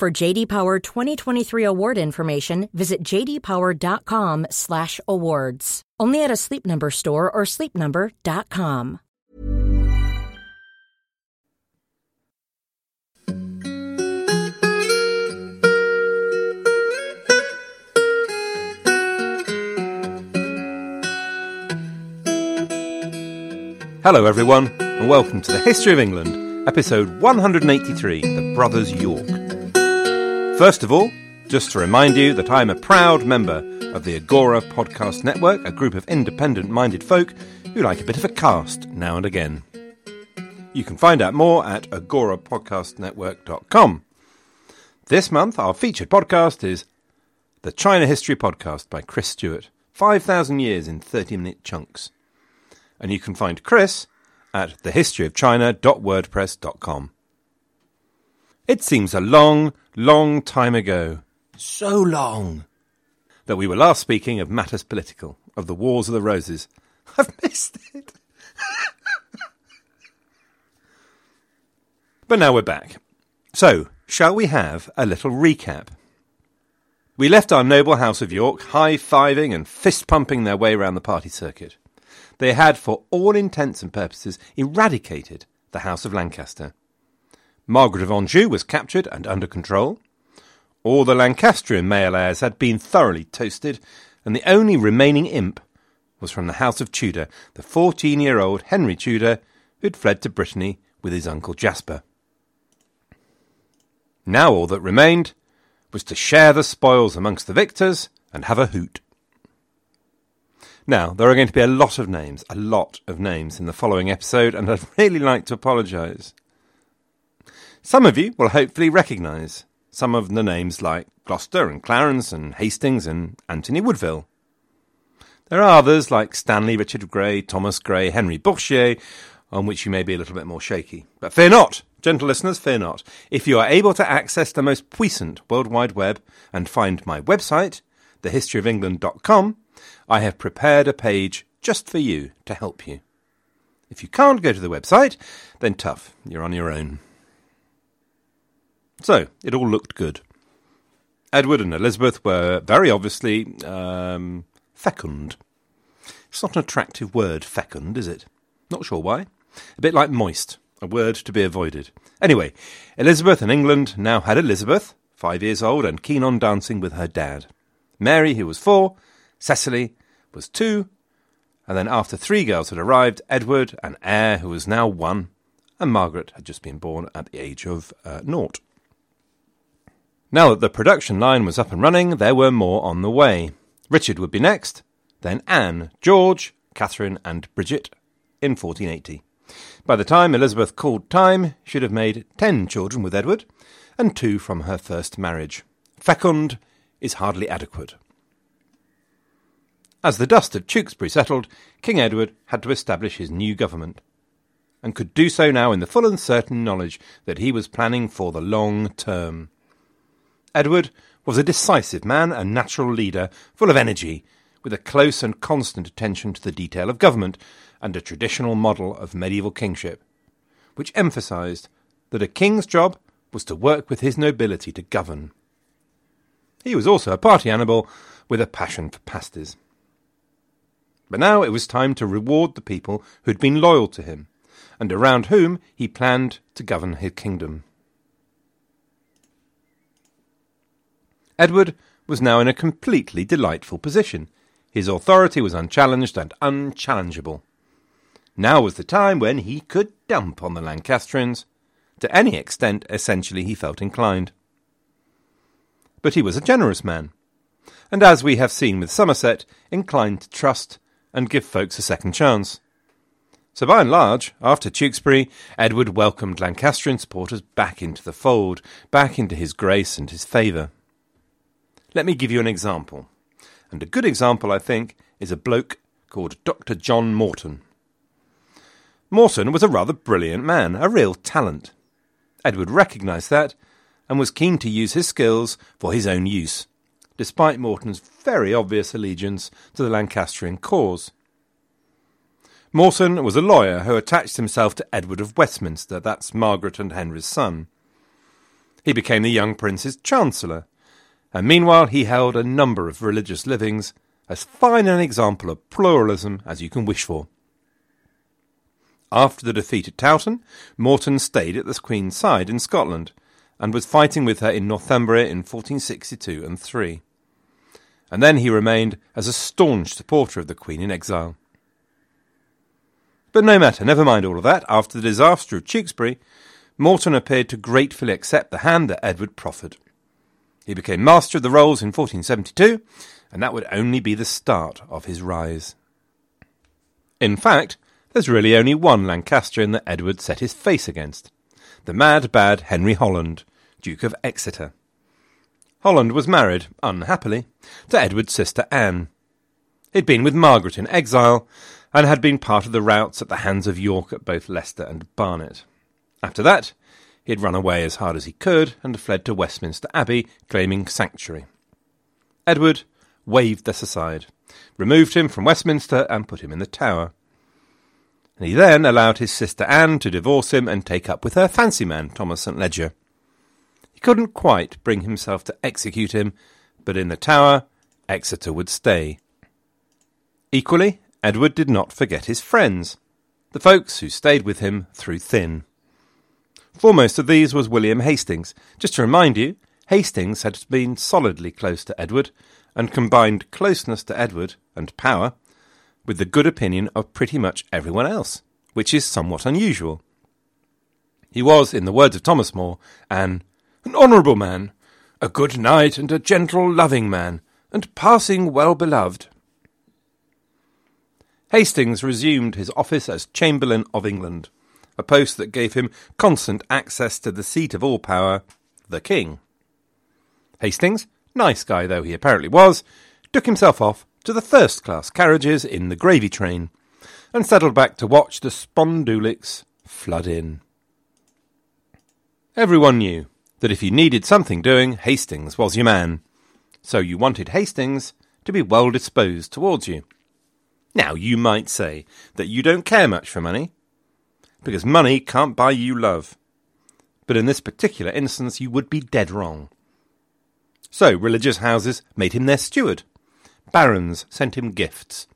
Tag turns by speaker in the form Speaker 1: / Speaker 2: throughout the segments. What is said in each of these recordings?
Speaker 1: For JD Power 2023 award information, visit jdpower.com/awards. Only at a Sleep Number store or sleepnumber.com.
Speaker 2: Hello, everyone, and welcome to the History of England, episode 183 The Brothers York. First of all, just to remind you that I'm a proud member of the Agora Podcast Network, a group of independent minded folk who like a bit of a cast now and again. You can find out more at agorapodcastnetwork.com. This month, our featured podcast is the China History Podcast by Chris Stewart 5,000 Years in 30 Minute Chunks and you can find Chris at thehistoryofchina.wordpress.com. It seems a long, long time ago, so long, that we were last speaking of matters political, of the Wars of the Roses. I've missed it. but now we're back. So, shall we have a little recap? We left our noble House of York high fiving and fist pumping their way round the party circuit they had, for all intents and purposes, eradicated the House of Lancaster. Margaret of Anjou was captured and under control. All the Lancastrian male heirs had been thoroughly toasted, and the only remaining imp was from the House of Tudor, the fourteen year old Henry Tudor, who had fled to Brittany with his uncle Jasper. Now all that remained was to share the spoils amongst the victors and have a hoot. Now, there are going to be a lot of names, a lot of names in the following episode, and I'd really like to apologise. Some of you will hopefully recognise some of the names like Gloucester and Clarence and Hastings and Anthony Woodville. There are others like Stanley, Richard Grey, Thomas Grey, Henry Bourchier, on which you may be a little bit more shaky. But fear not, gentle listeners, fear not. If you are able to access the most puissant World Wide Web and find my website, thehistoryofengland.com, I have prepared a page just for you to help you. If you can't go to the website, then tough, you're on your own. So, it all looked good. Edward and Elizabeth were very obviously um, fecund. It's not an attractive word, fecund, is it? Not sure why. A bit like moist, a word to be avoided. Anyway, Elizabeth and England now had Elizabeth, five years old and keen on dancing with her dad. Mary, who was four, Cecily was two, and then after three girls had arrived, Edward, an heir who was now one, and Margaret had just been born at the age of uh, naught. Now that the production line was up and running, there were more on the way. Richard would be next, then Anne, George, Catherine, and Bridget in 1480. By the time Elizabeth called time, she'd have made ten children with Edward, and two from her first marriage. Fecund is hardly adequate. As the dust of Tewkesbury settled, King Edward had to establish his new government, and could do so now in the full and certain knowledge that he was planning for the long term. Edward was a decisive man, a natural leader, full of energy, with a close and constant attention to the detail of government, and a traditional model of medieval kingship, which emphasised that a king's job was to work with his nobility to govern. He was also a party animal with a passion for pasties. But now it was time to reward the people who had been loyal to him, and around whom he planned to govern his kingdom. Edward was now in a completely delightful position. His authority was unchallenged and unchallengeable. Now was the time when he could dump on the Lancastrians, to any extent essentially he felt inclined. But he was a generous man, and as we have seen with Somerset, inclined to trust and give folks a second chance. So by and large, after Tewkesbury, Edward welcomed Lancastrian supporters back into the fold, back into his grace and his favour. Let me give you an example. And a good example, I think, is a bloke called Dr. John Morton. Morton was a rather brilliant man, a real talent. Edward recognised that and was keen to use his skills for his own use, despite Morton's very obvious allegiance to the Lancastrian cause. Morton was a lawyer who attached himself to Edward of Westminster, that's Margaret and Henry's son. He became the young prince's chancellor, and meanwhile he held a number of religious livings, as fine an example of pluralism as you can wish for. After the defeat at Towton, Morton stayed at the Queen's side in Scotland, and was fighting with her in Northumbria in 1462 and 3. And then he remained as a staunch supporter of the Queen in exile. But no matter, never mind all of that. After the disaster of Tewkesbury, Morton appeared to gratefully accept the hand that Edward proffered. He became Master of the Rolls in 1472, and that would only be the start of his rise. In fact, there's really only one Lancastrian that Edward set his face against the mad, bad Henry Holland, Duke of Exeter. Holland was married, unhappily, to Edward's sister Anne. He'd been with Margaret in exile, and had been part of the routs at the hands of York at both Leicester and Barnet. After that, he had run away as hard as he could and fled to Westminster Abbey, claiming sanctuary. Edward waved this aside, removed him from Westminster, and put him in the Tower. And he then allowed his sister Anne to divorce him and take up with her fancy man, Thomas St. Leger. He couldn't quite bring himself to execute him, but in the Tower, Exeter would stay. Equally, Edward did not forget his friends, the folks who stayed with him through thin. Foremost of these was William Hastings. Just to remind you, Hastings had been solidly close to Edward, and combined closeness to Edward and power with the good opinion of pretty much everyone else, which is somewhat unusual. He was, in the words of Thomas More, an, an honourable man, a good knight and a gentle, loving man, and passing well beloved. Hastings resumed his office as Chamberlain of England, a post that gave him constant access to the seat of all power, the King. Hastings, nice guy though he apparently was, took himself off to the first class carriages in the gravy train and settled back to watch the Spondulics flood in. Everyone knew that if you needed something doing, Hastings was your man. So you wanted Hastings to be well disposed towards you. Now, you might say that you don't care much for money, because money can't buy you love. But in this particular instance, you would be dead wrong. So, religious houses made him their steward. Barons sent him gifts.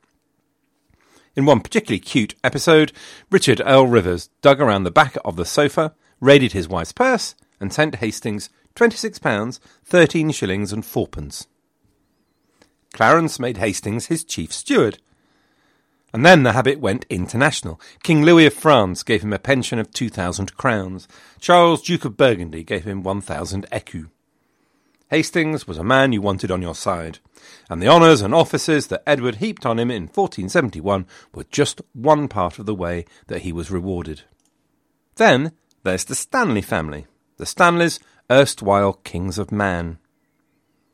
Speaker 2: In one particularly cute episode, Richard Earl Rivers dug around the back of the sofa, raided his wife's purse, and sent Hastings £26, 13 shillings and fourpence. Clarence made Hastings his chief steward, and then the habit went international. King Louis of France gave him a pension of 2,000 crowns. Charles, Duke of Burgundy, gave him 1,000 écus. Hastings was a man you wanted on your side, and the honours and offices that Edward heaped on him in 1471 were just one part of the way that he was rewarded. Then there's the Stanley family, the Stanleys, erstwhile kings of man.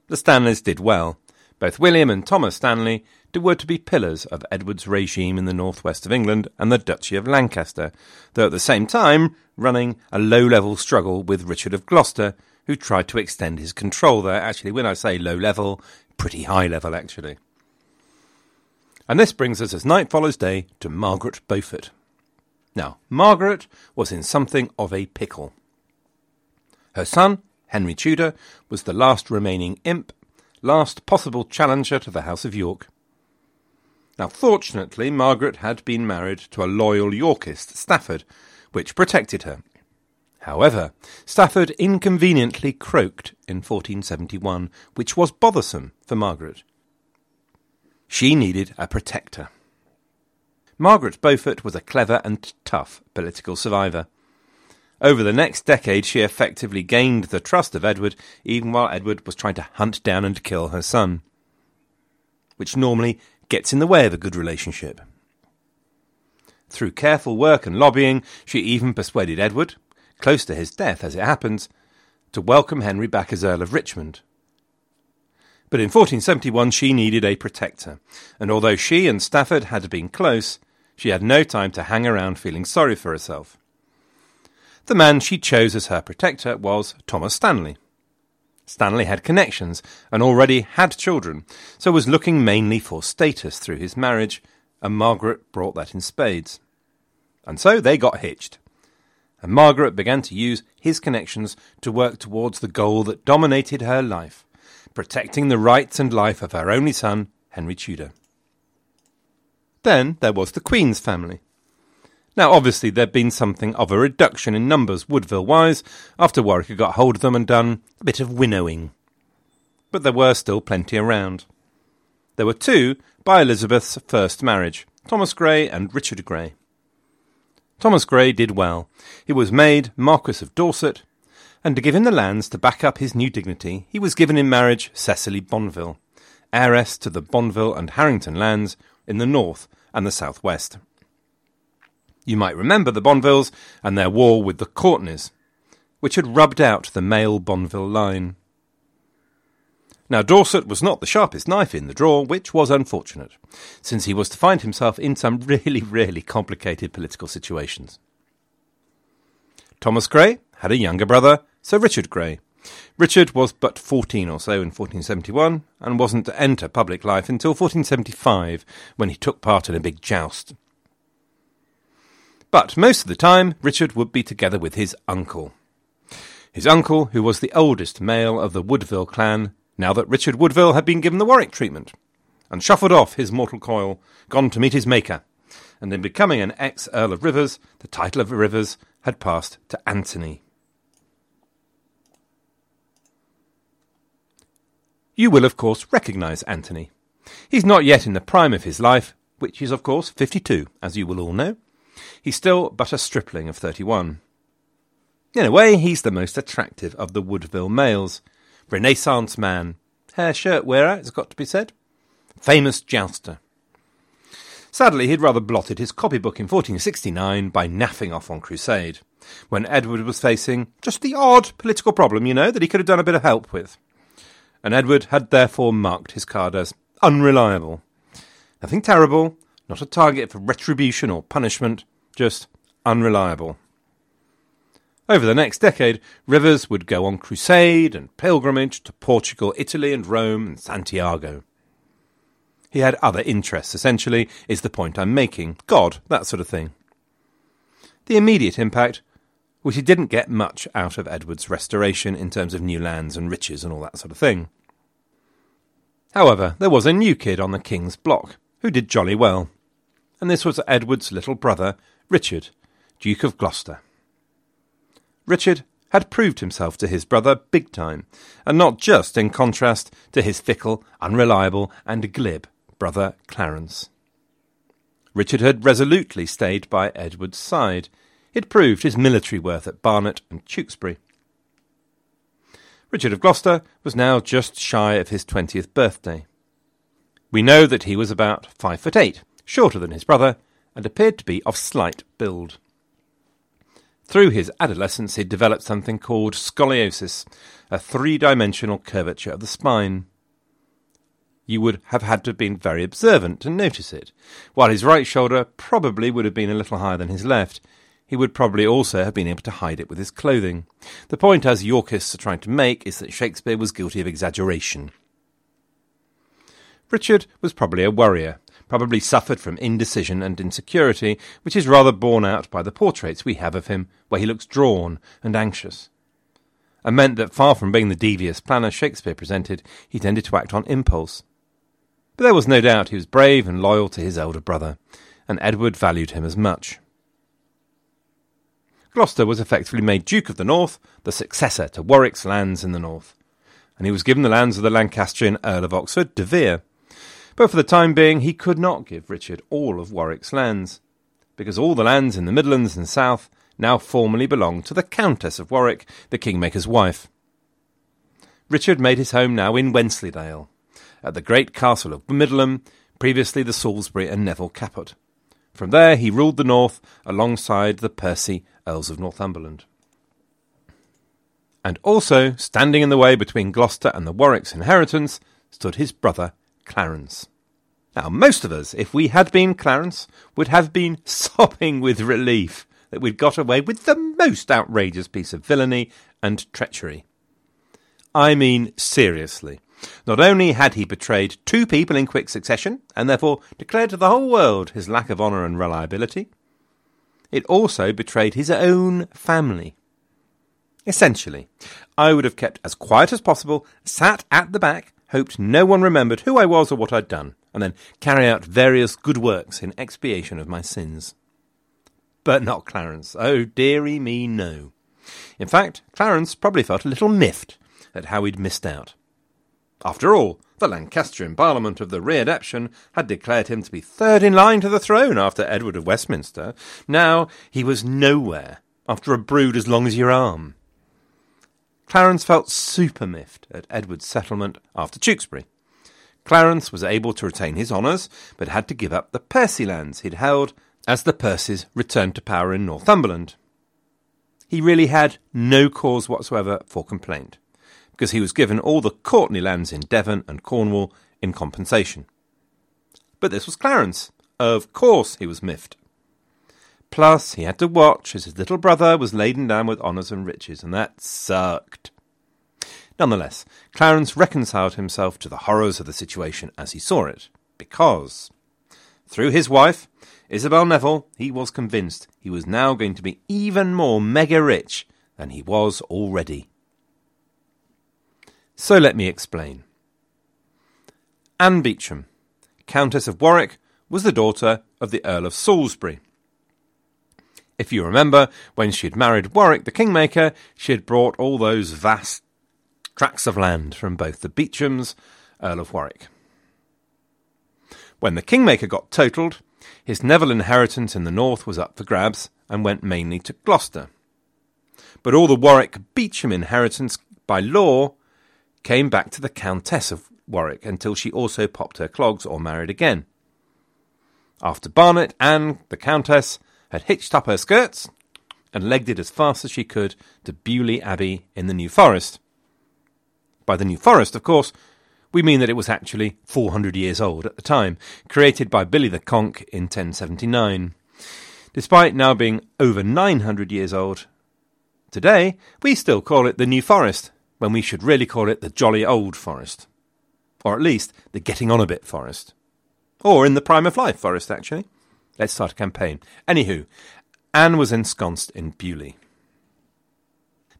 Speaker 2: The Stanleys did well. Both William and Thomas Stanley were to be pillars of Edward's regime in the northwest of England and the Duchy of Lancaster, though at the same time running a low level struggle with Richard of Gloucester, who tried to extend his control there. Actually, when I say low level, pretty high level, actually. And this brings us, as night follows day, to Margaret Beaufort. Now, Margaret was in something of a pickle. Her son, Henry Tudor, was the last remaining imp, last possible challenger to the House of York. Now, fortunately, Margaret had been married to a loyal Yorkist, Stafford, which protected her. However, Stafford inconveniently croaked in 1471, which was bothersome for Margaret. She needed a protector. Margaret Beaufort was a clever and tough political survivor. Over the next decade, she effectively gained the trust of Edward, even while Edward was trying to hunt down and kill her son, which normally gets in the way of a good relationship. Through careful work and lobbying, she even persuaded Edward, close to his death as it happens, to welcome Henry back as Earl of Richmond. But in 1471 she needed a protector, and although she and Stafford had been close, she had no time to hang around feeling sorry for herself. The man she chose as her protector was Thomas Stanley. Stanley had connections and already had children, so was looking mainly for status through his marriage, and Margaret brought that in spades. And so they got hitched. And Margaret began to use his connections to work towards the goal that dominated her life protecting the rights and life of her only son, Henry Tudor. Then there was the Queen's family. Now, obviously, there'd been something of a reduction in numbers Woodville wise after Warwick had got hold of them and done a bit of winnowing. But there were still plenty around. There were two by Elizabeth's first marriage Thomas Grey and Richard Grey. Thomas Grey did well. He was made Marquis of Dorset, and to give him the lands to back up his new dignity, he was given in marriage Cecily Bonville, heiress to the Bonville and Harrington lands in the north and the southwest. You might remember the Bonvilles and their war with the Courtenays, which had rubbed out the male Bonville line. Now, Dorset was not the sharpest knife in the drawer, which was unfortunate, since he was to find himself in some really, really complicated political situations. Thomas Grey had a younger brother, Sir Richard Grey. Richard was but 14 or so in 1471 and wasn't to enter public life until 1475 when he took part in a big joust. But most of the time, Richard would be together with his uncle. His uncle, who was the oldest male of the Woodville clan, now that Richard Woodville had been given the Warwick treatment, and shuffled off his mortal coil, gone to meet his maker, and in becoming an ex Earl of Rivers, the title of Rivers had passed to Anthony. You will, of course, recognise Anthony. He's not yet in the prime of his life, which is, of course, 52, as you will all know. He's still but a stripling of 31. In a way, he's the most attractive of the Woodville males. Renaissance man. Hair shirt wearer, it's got to be said. Famous jouster. Sadly, he'd rather blotted his copybook in 1469 by naffing off on crusade, when Edward was facing just the odd political problem, you know, that he could have done a bit of help with. And Edward had therefore marked his card as unreliable. Nothing terrible, not a target for retribution or punishment, just unreliable. Over the next decade, Rivers would go on crusade and pilgrimage to Portugal, Italy, and Rome and Santiago. He had other interests, essentially, is the point I'm making. God, that sort of thing. The immediate impact was he didn't get much out of Edward's restoration in terms of new lands and riches and all that sort of thing. However, there was a new kid on the king's block who did jolly well and this was Edward's little brother, Richard, Duke of Gloucester. Richard had proved himself to his brother big time, and not just in contrast to his fickle, unreliable, and glib brother Clarence. Richard had resolutely stayed by Edward's side. He'd proved his military worth at Barnet and Tewkesbury. Richard of Gloucester was now just shy of his twentieth birthday. We know that he was about five foot eight, shorter than his brother, and appeared to be of slight build. Through his adolescence, he developed something called scoliosis, a three dimensional curvature of the spine. You would have had to have been very observant to notice it. While his right shoulder probably would have been a little higher than his left, he would probably also have been able to hide it with his clothing. The point, as Yorkists are trying to make, is that Shakespeare was guilty of exaggeration. Richard was probably a worrier, probably suffered from indecision and insecurity, which is rather borne out by the portraits we have of him, where he looks drawn and anxious. And meant that far from being the devious planner Shakespeare presented, he tended to act on impulse. But there was no doubt he was brave and loyal to his elder brother, and Edward valued him as much. Gloucester was effectively made Duke of the North, the successor to Warwick's lands in the north, and he was given the lands of the Lancastrian Earl of Oxford, De Vere, but for the time being, he could not give Richard all of Warwick's lands, because all the lands in the Midlands and South now formally belonged to the Countess of Warwick, the Kingmaker's wife. Richard made his home now in Wensleydale, at the great castle of Middleham, previously the Salisbury and Neville Caput, From there, he ruled the north alongside the Percy Earls of Northumberland. And also, standing in the way between Gloucester and the Warwick's inheritance, stood his brother Clarence. Now, most of us, if we had been Clarence, would have been sobbing with relief that we'd got away with the most outrageous piece of villainy and treachery. I mean, seriously. Not only had he betrayed two people in quick succession, and therefore declared to the whole world his lack of honour and reliability, it also betrayed his own family. Essentially, I would have kept as quiet as possible, sat at the back, hoped no one remembered who I was or what I'd done, and then carry out various good works in expiation of my sins. But not Clarence. Oh, dearie me, no. In fact, Clarence probably felt a little miffed at how he'd missed out. After all, the Lancastrian Parliament of the Readeption had declared him to be third in line to the throne after Edward of Westminster. Now he was nowhere after a brood as long as your arm. Clarence felt super miffed at Edward's settlement after Tewkesbury. Clarence was able to retain his honours, but had to give up the Percy lands he'd held as the Percys returned to power in Northumberland. He really had no cause whatsoever for complaint because he was given all the Courtenay lands in Devon and Cornwall in compensation. But this was Clarence. Of course he was miffed. Plus, he had to watch as his little brother was laden down with honours and riches, and that sucked. Nonetheless, Clarence reconciled himself to the horrors of the situation as he saw it, because, through his wife, Isabel Neville, he was convinced he was now going to be even more mega rich than he was already. So let me explain. Anne Beauchamp, Countess of Warwick, was the daughter of the Earl of Salisbury. If you remember, when she had married Warwick the Kingmaker, she had brought all those vast tracts of land from both the Beauchamps, Earl of Warwick. When the Kingmaker got totaled, his Neville inheritance in the north was up for grabs and went mainly to Gloucester. But all the Warwick Beauchamp inheritance by law came back to the Countess of Warwick until she also popped her clogs or married again. After Barnet, Anne, the Countess, had hitched up her skirts and legged it as fast as she could to Beaulieu Abbey in the New Forest. By the New Forest, of course, we mean that it was actually 400 years old at the time, created by Billy the Conk in 1079. Despite now being over 900 years old, today we still call it the New Forest, when we should really call it the jolly old forest. Or at least the getting on a bit forest. Or in the prime of life forest, actually. Let's start a campaign. Anywho, Anne was ensconced in Beaulieu.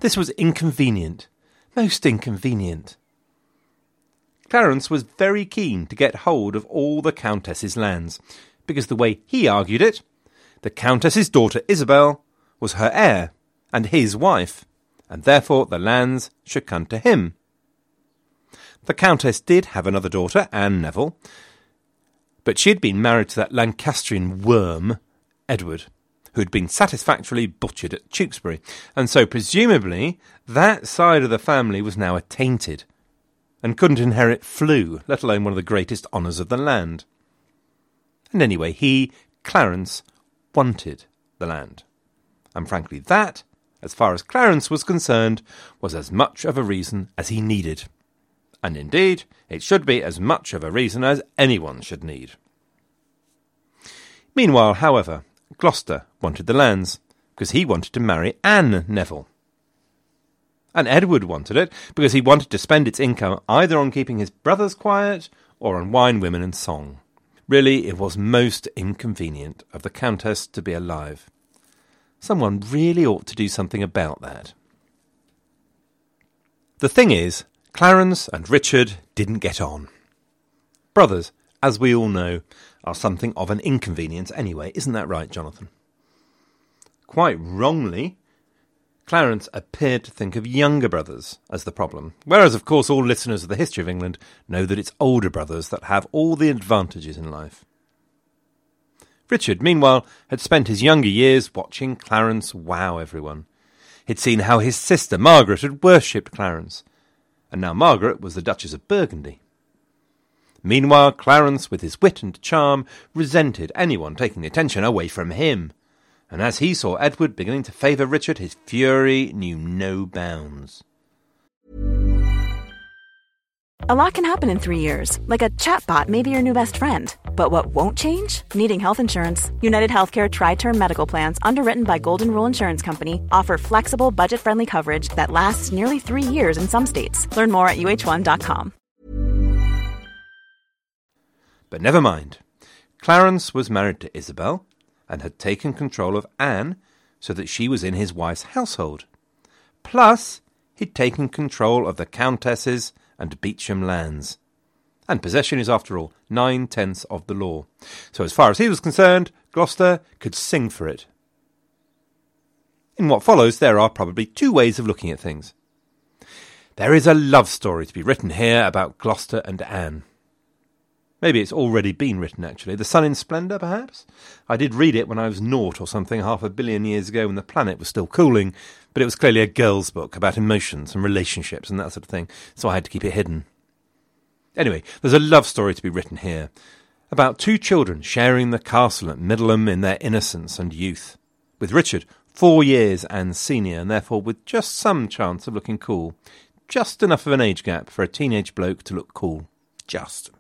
Speaker 2: This was inconvenient. Most inconvenient. Clarence was very keen to get hold of all the Countess's lands, because the way he argued it, the Countess's daughter Isabel was her heir and his wife and therefore the lands should come to him. The Countess did have another daughter, Anne Neville, but she had been married to that Lancastrian worm, Edward, who had been satisfactorily butchered at Tewkesbury, and so presumably that side of the family was now attainted, and couldn't inherit Flew, let alone one of the greatest honours of the land. And anyway, he, Clarence, wanted the land. And frankly, that as far as Clarence was concerned, was as much of a reason as he needed. And indeed, it should be as much of a reason as anyone should need. Meanwhile, however, Gloucester wanted the lands, because he wanted to marry Anne Neville. And Edward wanted it because he wanted to spend its income either on keeping his brothers quiet or on wine, women, and song. Really, it was most inconvenient of the Countess to be alive. Someone really ought to do something about that. The thing is, Clarence and Richard didn't get on. Brothers, as we all know, are something of an inconvenience anyway, isn't that right, Jonathan? Quite wrongly, Clarence appeared to think of younger brothers as the problem, whereas, of course, all listeners of the history of England know that it's older brothers that have all the advantages in life. Richard, meanwhile, had spent his younger years watching Clarence wow everyone. He'd seen how his sister Margaret had worshipped Clarence, and now Margaret was the Duchess of Burgundy. Meanwhile, Clarence, with his wit and charm, resented anyone taking attention away from him. And as he saw Edward beginning to favour Richard, his fury knew no bounds.
Speaker 3: A lot can happen in three years, like a chatbot may be your new best friend. But what won't change? Needing health insurance. United Healthcare Tri Term Medical Plans, underwritten by Golden Rule Insurance Company, offer flexible, budget friendly coverage that lasts nearly three years in some states. Learn more at uh1.com.
Speaker 2: But never mind. Clarence was married to Isabel and had taken control of Anne so that she was in his wife's household. Plus, he'd taken control of the Countess's and Beauchamp lands. And possession is, after all, nine tenths of the law. So, as far as he was concerned, Gloucester could sing for it. In what follows, there are probably two ways of looking at things. There is a love story to be written here about Gloucester and Anne. Maybe it's already been written, actually. The Sun in Splendour, perhaps? I did read it when I was naught or something half a billion years ago when the planet was still cooling, but it was clearly a girl's book about emotions and relationships and that sort of thing, so I had to keep it hidden. Anyway, there's a love story to be written here about two children sharing the castle at Middleham in their innocence and youth, with Richard four years and senior, and therefore with just some chance of looking cool. Just enough of an age gap for a teenage bloke to look cool. Just.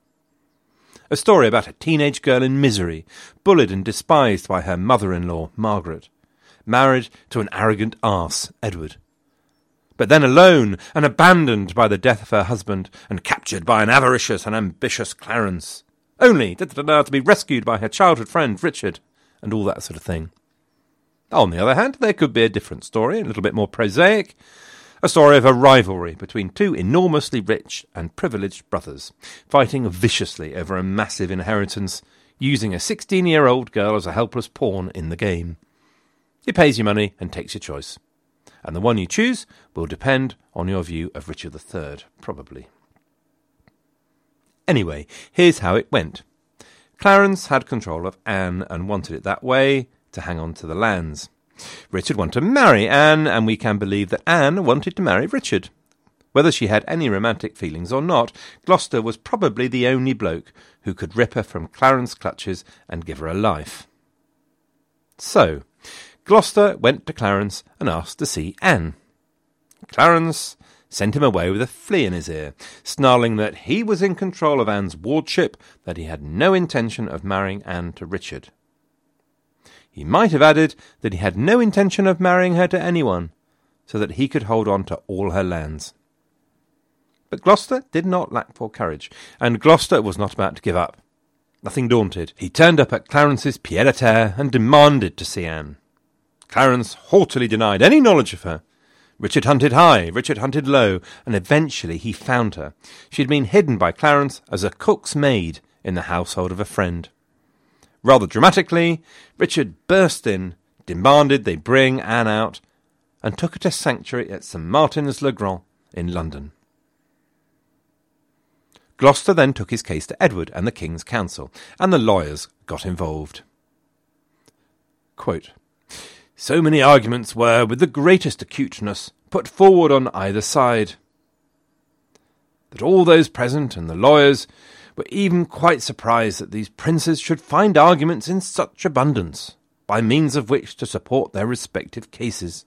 Speaker 2: A story about a teenage girl in misery, bullied and despised by her mother in law, Margaret, married to an arrogant ass, Edward. But then alone and abandoned by the death of her husband and captured by an avaricious and ambitious Clarence, only to be rescued by her childhood friend, Richard, and all that sort of thing. On the other hand, there could be a different story, a little bit more prosaic, a story of a rivalry between two enormously rich and privileged brothers, fighting viciously over a massive inheritance, using a 16 year old girl as a helpless pawn in the game. He pays you money and takes your choice. And the one you choose will depend on your view of Richard III, probably. Anyway, here's how it went. Clarence had control of Anne and wanted it that way to hang on to the lands. Richard wanted to marry Anne, and we can believe that Anne wanted to marry Richard. Whether she had any romantic feelings or not, Gloucester was probably the only bloke who could rip her from Clarence's clutches and give her a life. So, Gloucester went to Clarence and asked to see Anne. Clarence sent him away with a flea in his ear, snarling that he was in control of Anne's wardship, that he had no intention of marrying Anne to Richard. He might have added that he had no intention of marrying her to anyone, so that he could hold on to all her lands. But Gloucester did not lack for courage, and Gloucester was not about to give up. Nothing daunted, he turned up at Clarence's pied à terre and demanded to see Anne. Clarence haughtily denied any knowledge of her. Richard hunted high, Richard hunted low, and eventually he found her. She had been hidden by Clarence as a cook's maid in the household of a friend. Rather dramatically, Richard burst in, demanded they bring Anne out, and took her to sanctuary at St Martin's le Grand in London. Gloucester then took his case to Edward and the King's Council, and the lawyers got involved. Quote, so many arguments were, with the greatest acuteness, put forward on either side, that all those present and the lawyers were even quite surprised that these princes should find arguments in such abundance, by means of which to support their respective cases.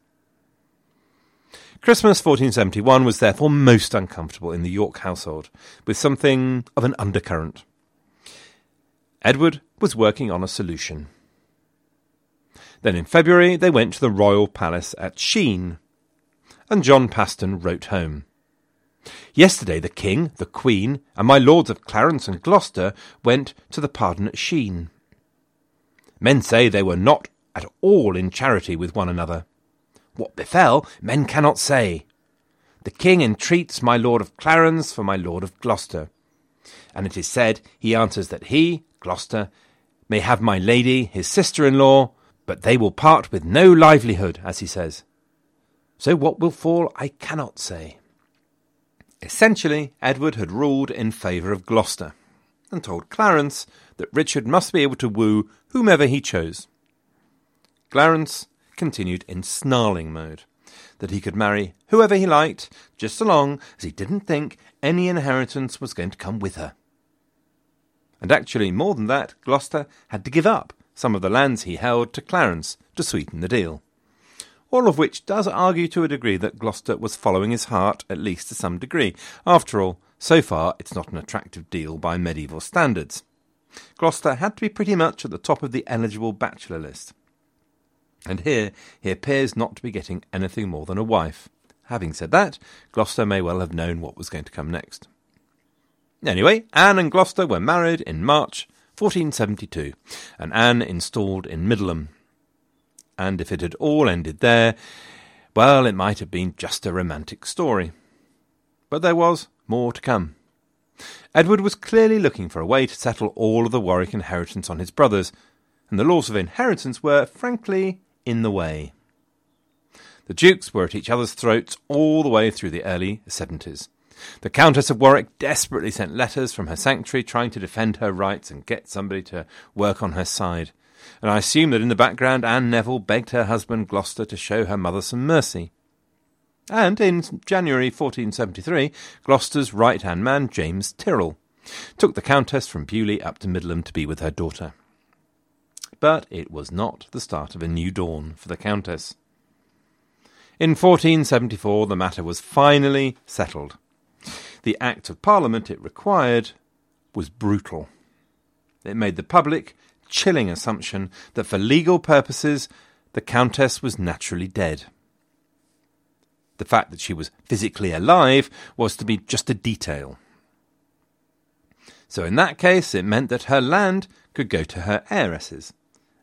Speaker 2: Christmas 1471 was therefore most uncomfortable in the York household, with something of an undercurrent. Edward was working on a solution. Then in February they went to the royal palace at Sheen, and John Paston wrote home. Yesterday the king, the queen, and my lords of Clarence and Gloucester went to the pardon at Sheen. Men say they were not at all in charity with one another. What befell, men cannot say. The king entreats my lord of Clarence for my lord of Gloucester. And it is said he answers that he, Gloucester, may have my lady, his sister in law, but they will part with no livelihood, as he says. So what will fall, I cannot say. Essentially, Edward had ruled in favour of Gloucester, and told Clarence that Richard must be able to woo whomever he chose. Clarence continued in snarling mode, that he could marry whoever he liked, just so long as he didn't think any inheritance was going to come with her. And actually, more than that, Gloucester had to give up some of the lands he held to Clarence to sweeten the deal. All of which does argue to a degree that Gloucester was following his heart, at least to some degree. After all, so far it's not an attractive deal by medieval standards. Gloucester had to be pretty much at the top of the eligible bachelor list. And here he appears not to be getting anything more than a wife. Having said that, Gloucester may well have known what was going to come next. Anyway, Anne and Gloucester were married in March 1472, and Anne installed in Middleham. And if it had all ended there, well, it might have been just a romantic story. But there was more to come. Edward was clearly looking for a way to settle all of the Warwick inheritance on his brothers, and the laws of inheritance were, frankly, in the way. The dukes were at each other's throats all the way through the early seventies. The Countess of Warwick desperately sent letters from her sanctuary trying to defend her rights and get somebody to work on her side. And I assume that in the background Anne Neville begged her husband Gloucester to show her mother some mercy. And in January 1473, Gloucester's right hand man, James Tyrrell, took the Countess from Beaulieu up to Middleham to be with her daughter. But it was not the start of a new dawn for the Countess. In 1474, the matter was finally settled. The Act of Parliament it required was brutal. It made the public chilling assumption that for legal purposes the Countess was naturally dead. The fact that she was physically alive was to be just a detail. So in that case, it meant that her land could go to her heiresses,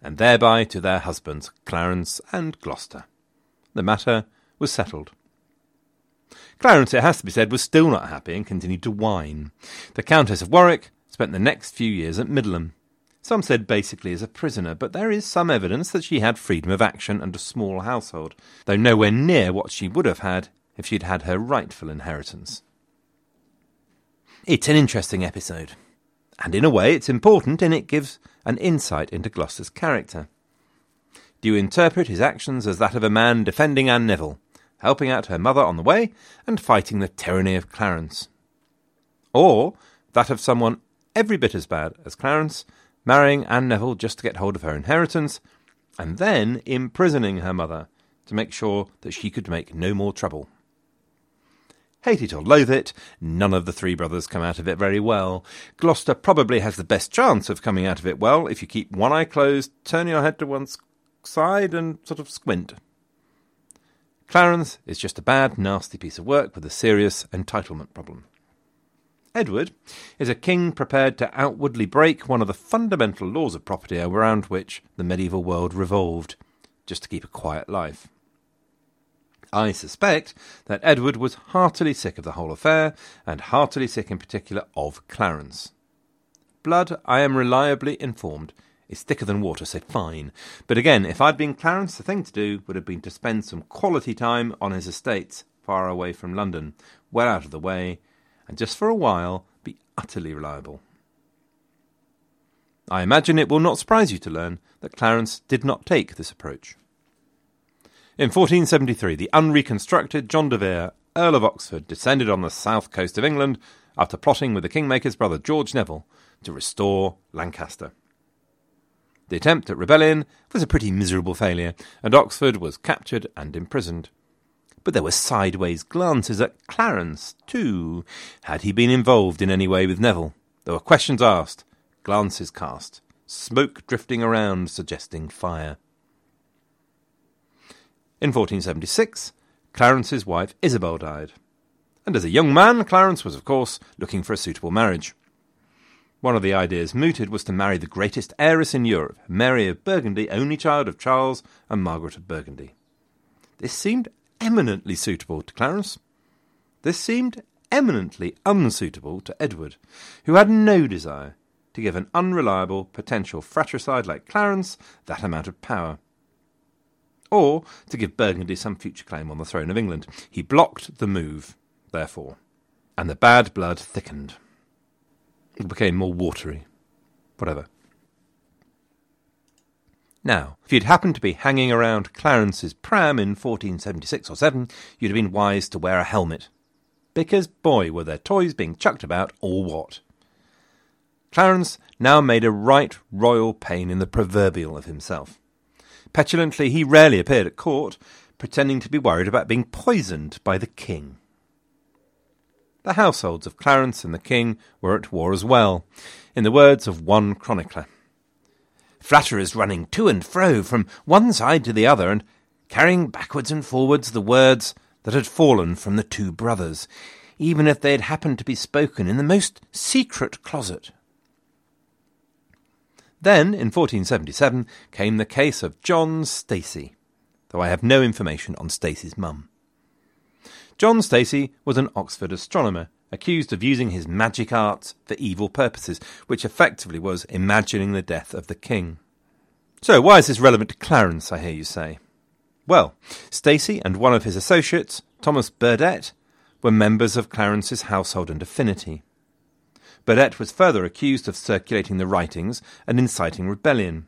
Speaker 2: and thereby to their husbands, Clarence and Gloucester. The matter was settled. Clarence, it has to be said, was still not happy and continued to whine. The Countess of Warwick spent the next few years at Middleham. Some said basically as a prisoner, but there is some evidence that she had freedom of action and a small household, though nowhere near what she would have had if she'd had her rightful inheritance. It's an interesting episode, and in a way it's important in it gives an insight into Gloucester's character. Do you interpret his actions as that of a man defending Anne Neville, helping out her mother on the way, and fighting the tyranny of Clarence? Or that of someone every bit as bad as Clarence, marrying Anne Neville just to get hold of her inheritance, and then imprisoning her mother to make sure that she could make no more trouble. Hate it or loathe it, none of the three brothers come out of it very well. Gloucester probably has the best chance of coming out of it well if you keep one eye closed, turn your head to one side, and sort of squint. Clarence is just a bad, nasty piece of work with a serious entitlement problem. Edward is a king prepared to outwardly break one of the fundamental laws of property around which the medieval world revolved, just to keep a quiet life. I suspect that Edward was heartily sick of the whole affair, and heartily sick in particular of Clarence. Blood, I am reliably informed, is thicker than water, so fine. But again, if I'd been Clarence, the thing to do would have been to spend some quality time on his estates, far away from London, well out of the way, and just for a while be utterly reliable. I imagine it will not surprise you to learn that Clarence did not take this approach. In 1473, the unreconstructed John de Vere, Earl of Oxford, descended on the south coast of England after plotting with the Kingmaker's brother George Neville to restore Lancaster. The attempt at rebellion was a pretty miserable failure, and Oxford was captured and imprisoned. But there were sideways glances at Clarence, too. Had he been involved in any way with Neville? There were questions asked, glances cast, smoke drifting around suggesting fire. In 1476, Clarence's wife Isabel died. And as a young man, Clarence was, of course, looking for a suitable marriage. One of the ideas mooted was to marry the greatest heiress in Europe, Mary of Burgundy, only child of Charles and Margaret of Burgundy. This seemed eminently suitable to Clarence. This seemed eminently unsuitable to Edward, who had no desire to give an unreliable potential fratricide like Clarence that amount of power or to give Burgundy some future claim on the throne of England. He blocked the move, therefore, and the bad blood thickened. It became more watery. Whatever. Now, if you'd happened to be hanging around Clarence's pram in 1476 or 7, you'd have been wise to wear a helmet. Because, boy, were there toys being chucked about or what. Clarence now made a right royal pain in the proverbial of himself. Petulantly, he rarely appeared at court, pretending to be worried about being poisoned by the king. The households of Clarence and the king were at war as well, in the words of one chronicler. Flatterers running to and fro from one side to the other, and carrying backwards and forwards the words that had fallen from the two brothers, even if they had happened to be spoken in the most secret closet. Then, in 1477, came the case of John Stacey, though I have no information on Stacey's mum. John Stacey was an Oxford astronomer, accused of using his magic arts for evil purposes, which effectively was imagining the death of the king. So, why is this relevant to Clarence, I hear you say? Well, Stacey and one of his associates, Thomas Burdett, were members of Clarence's household and affinity. Burdett was further accused of circulating the writings and inciting rebellion.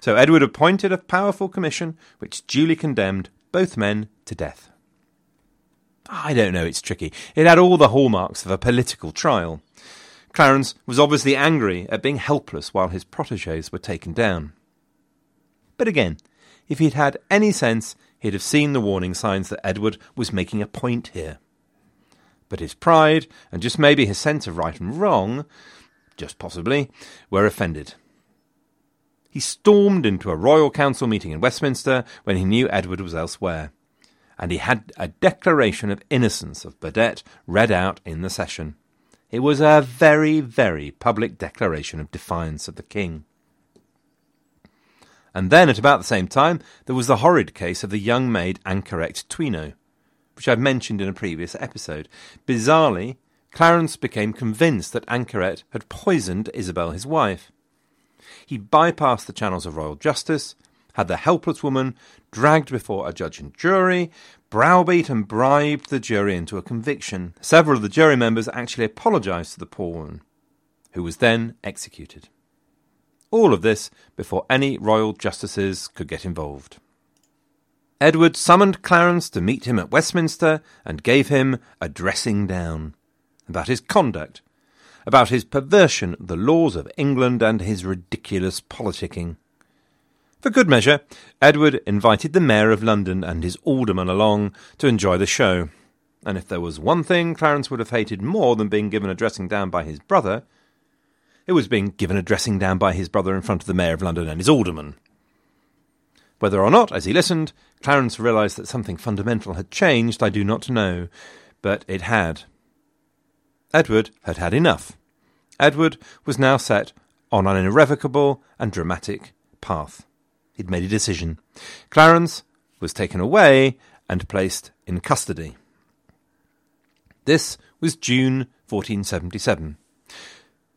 Speaker 2: So Edward appointed a powerful commission which duly condemned both men to death. I don't know, it's tricky. It had all the hallmarks of a political trial. Clarence was obviously angry at being helpless while his proteges were taken down. But again, if he'd had any sense, he'd have seen the warning signs that Edward was making a point here. But his pride, and just maybe his sense of right and wrong, just possibly, were offended. He stormed into a royal council meeting in Westminster when he knew Edward was elsewhere, and he had a declaration of innocence of Burdett read out in the session. It was a very, very public declaration of defiance of the king. And then, at about the same time, there was the horrid case of the young maid Ankarette Twynho, which I've mentioned in a previous episode. Bizarrely, Clarence became convinced that Ankarette had poisoned Isabel, his wife. He bypassed the channels of royal justice, had the helpless woman dragged before a judge and jury, browbeat and bribed the jury into a conviction. Several of the jury members actually apologized to the poor woman, who was then executed. All of this before any royal justices could get involved. Edward summoned Clarence to meet him at Westminster and gave him a dressing down about his conduct, about his perversion of the laws of England and his ridiculous politicking. For good measure, Edward invited the Mayor of London and his aldermen along to enjoy the show. And if there was one thing Clarence would have hated more than being given a dressing down by his brother, it was being given a dressing down by his brother in front of the Mayor of London and his aldermen. Whether or not, as he listened, Clarence realised that something fundamental had changed, I do not know, but it had. Edward had had enough. Edward was now set on an irrevocable and dramatic path. He'd made a decision. Clarence was taken away and placed in custody. This was June 1477.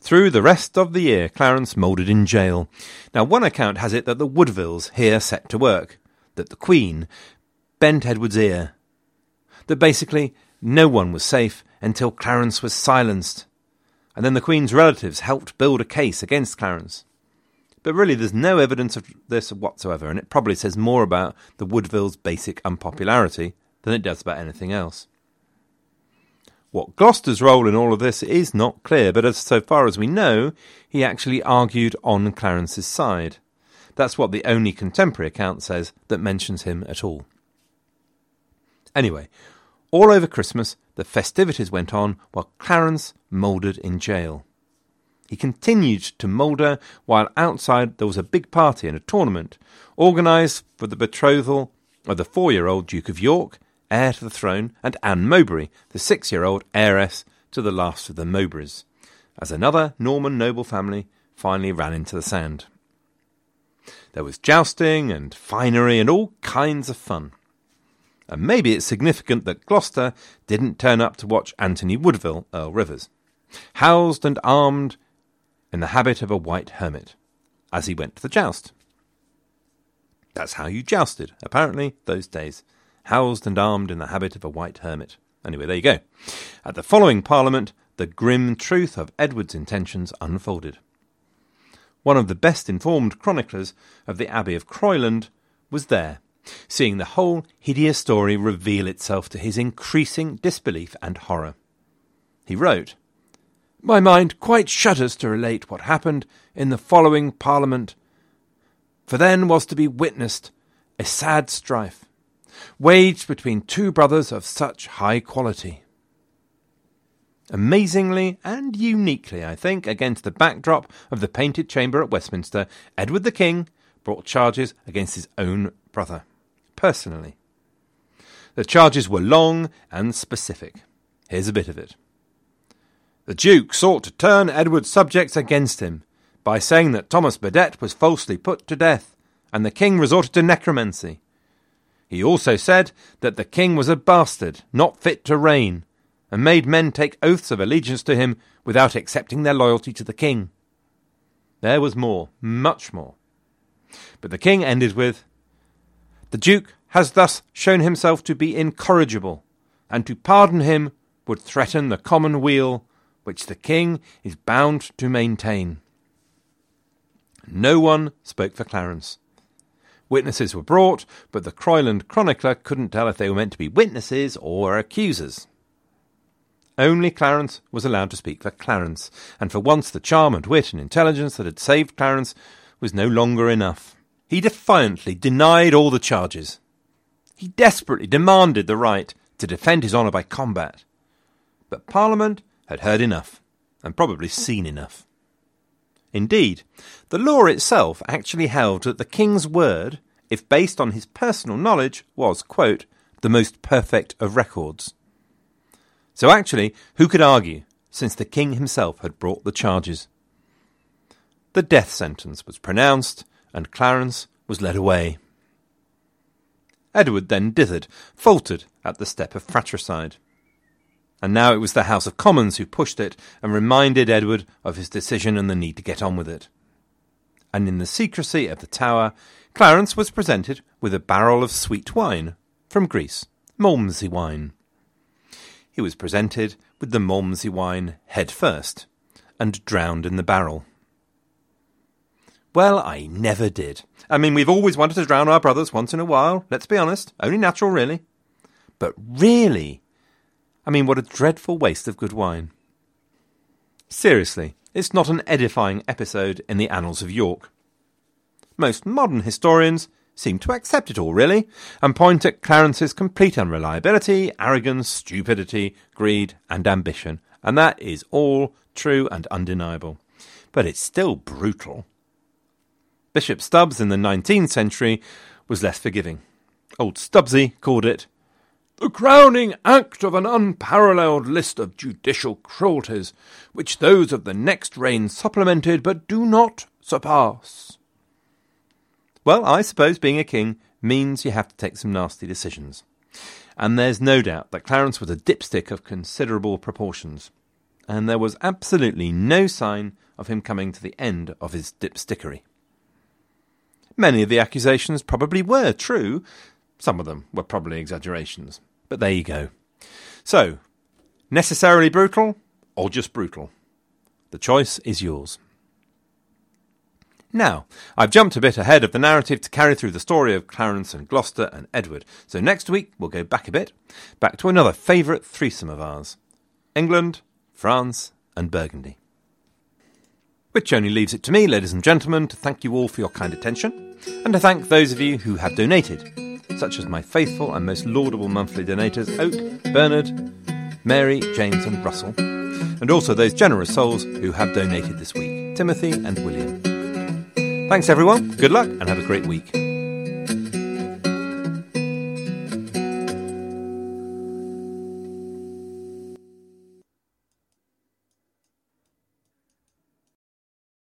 Speaker 2: Through the rest of the year, Clarence mouldered in jail. Now, one account has it that the Woodvilles here set to work, that the Queen bent Edward's ear, that basically no one was safe until Clarence was silenced, and then the Queen's relatives helped build a case against Clarence. But really, there's no evidence of this whatsoever, and it probably says more about the Woodvilles' basic unpopularity than it does about anything else. What Gloucester's role in all of this is not clear, but as so far as we know, he actually argued on Clarence's side. That's what the only contemporary account says that mentions him at all. Anyway, all over Christmas, the festivities went on while Clarence mouldered in jail. He continued to moulder while outside there was a big party and a tournament organised for the betrothal of the four year old Duke of York heir to the throne, and Anne Mowbray, the six year old heiress to the last of the Mowbrays, as another Norman noble family finally ran into the sand. There was jousting and finery and all kinds of fun. And maybe it's significant that Gloucester didn't turn up to watch Anthony Woodville, Earl Rivers, housed and armed in the habit of a white hermit, as he went to the joust. That's how you jousted, apparently, those days housed and armed in the habit of a white hermit. Anyway, there you go. At the following Parliament, the grim truth of Edward's intentions unfolded. One of the best informed chroniclers of the Abbey of Croyland was there, seeing the whole hideous story reveal itself to his increasing disbelief and horror. He wrote, My mind quite shudders to relate what happened in the following Parliament, for then was to be witnessed a sad strife, waged between two brothers of such high quality. Amazingly and uniquely, I think, against the backdrop of the Painted Chamber at Westminster, Edward the King brought charges against his own brother, personally. The charges were long and specific. Here's a bit of it. The Duke sought to turn Edward's subjects against him by saying that Thomas Burdett was falsely put to death, and the King resorted to necromancy. He also said that the King was a bastard, not fit to reign, and made men take oaths of allegiance to him without accepting their loyalty to the king. There was more, much more. But the king ended with The Duke has thus shown himself to be incorrigible, and to pardon him would threaten the common weal which the king is bound to maintain. No one spoke for Clarence. Witnesses were brought, but the Croyland chronicler couldn't tell if they were meant to be witnesses or accusers. Only Clarence was allowed to speak for Clarence, and for once the charm and wit and intelligence that had saved Clarence was no longer enough. He defiantly denied all the charges. He desperately demanded the right to defend his honour by combat. But Parliament had heard enough, and probably seen enough. Indeed, the law itself actually held that the king's word, if based on his personal knowledge, was, quote, the most perfect of records. So actually, who could argue, since the king himself had brought the charges? The death sentence was pronounced, and Clarence was led away. Edward then dithered, faltered at the step of fratricide. And now it was the House of Commons who pushed it and reminded Edward of his decision and the need to get on with it. And in the secrecy of the Tower, Clarence was presented with a barrel of sweet wine from Greece, Malmsey wine. He was presented with the Malmsey wine head first, and drowned in the barrel. Well, I never did. I mean, we've always wanted to drown our brothers once in a while, let's be honest. Only natural, really. But really? I mean, what a dreadful waste of good wine. Seriously, it's not an edifying episode in the annals of York. Most modern historians seem to accept it all, really, and point at Clarence's complete unreliability, arrogance, stupidity, greed, and ambition, and that is all true and undeniable. But it's still brutal. Bishop Stubbs in the 19th century was less forgiving. Old Stubbsy called it the crowning act of an unparalleled list of judicial cruelties, which those of the next reign supplemented but do not surpass. Well, I suppose being a king means you have to take some nasty decisions. And there's no doubt that Clarence was a dipstick of considerable proportions. And there was absolutely no sign of him coming to the end of his dipstickery. Many of the accusations probably were true, some of them were probably exaggerations. But there you go. So, necessarily brutal or just brutal? The choice is yours. Now, I've jumped a bit ahead of the narrative to carry through the story of Clarence and Gloucester and Edward, so next week we'll go back a bit, back to another favourite threesome of ours England, France, and Burgundy. Which only leaves it to me, ladies and gentlemen, to thank you all for your kind attention, and to thank those of you who have donated, such as my faithful and most laudable monthly donators Oak, Bernard, Mary, James, and Russell, and also those generous souls who have donated this week Timothy and William. Thanks, everyone. Good luck and have a great week.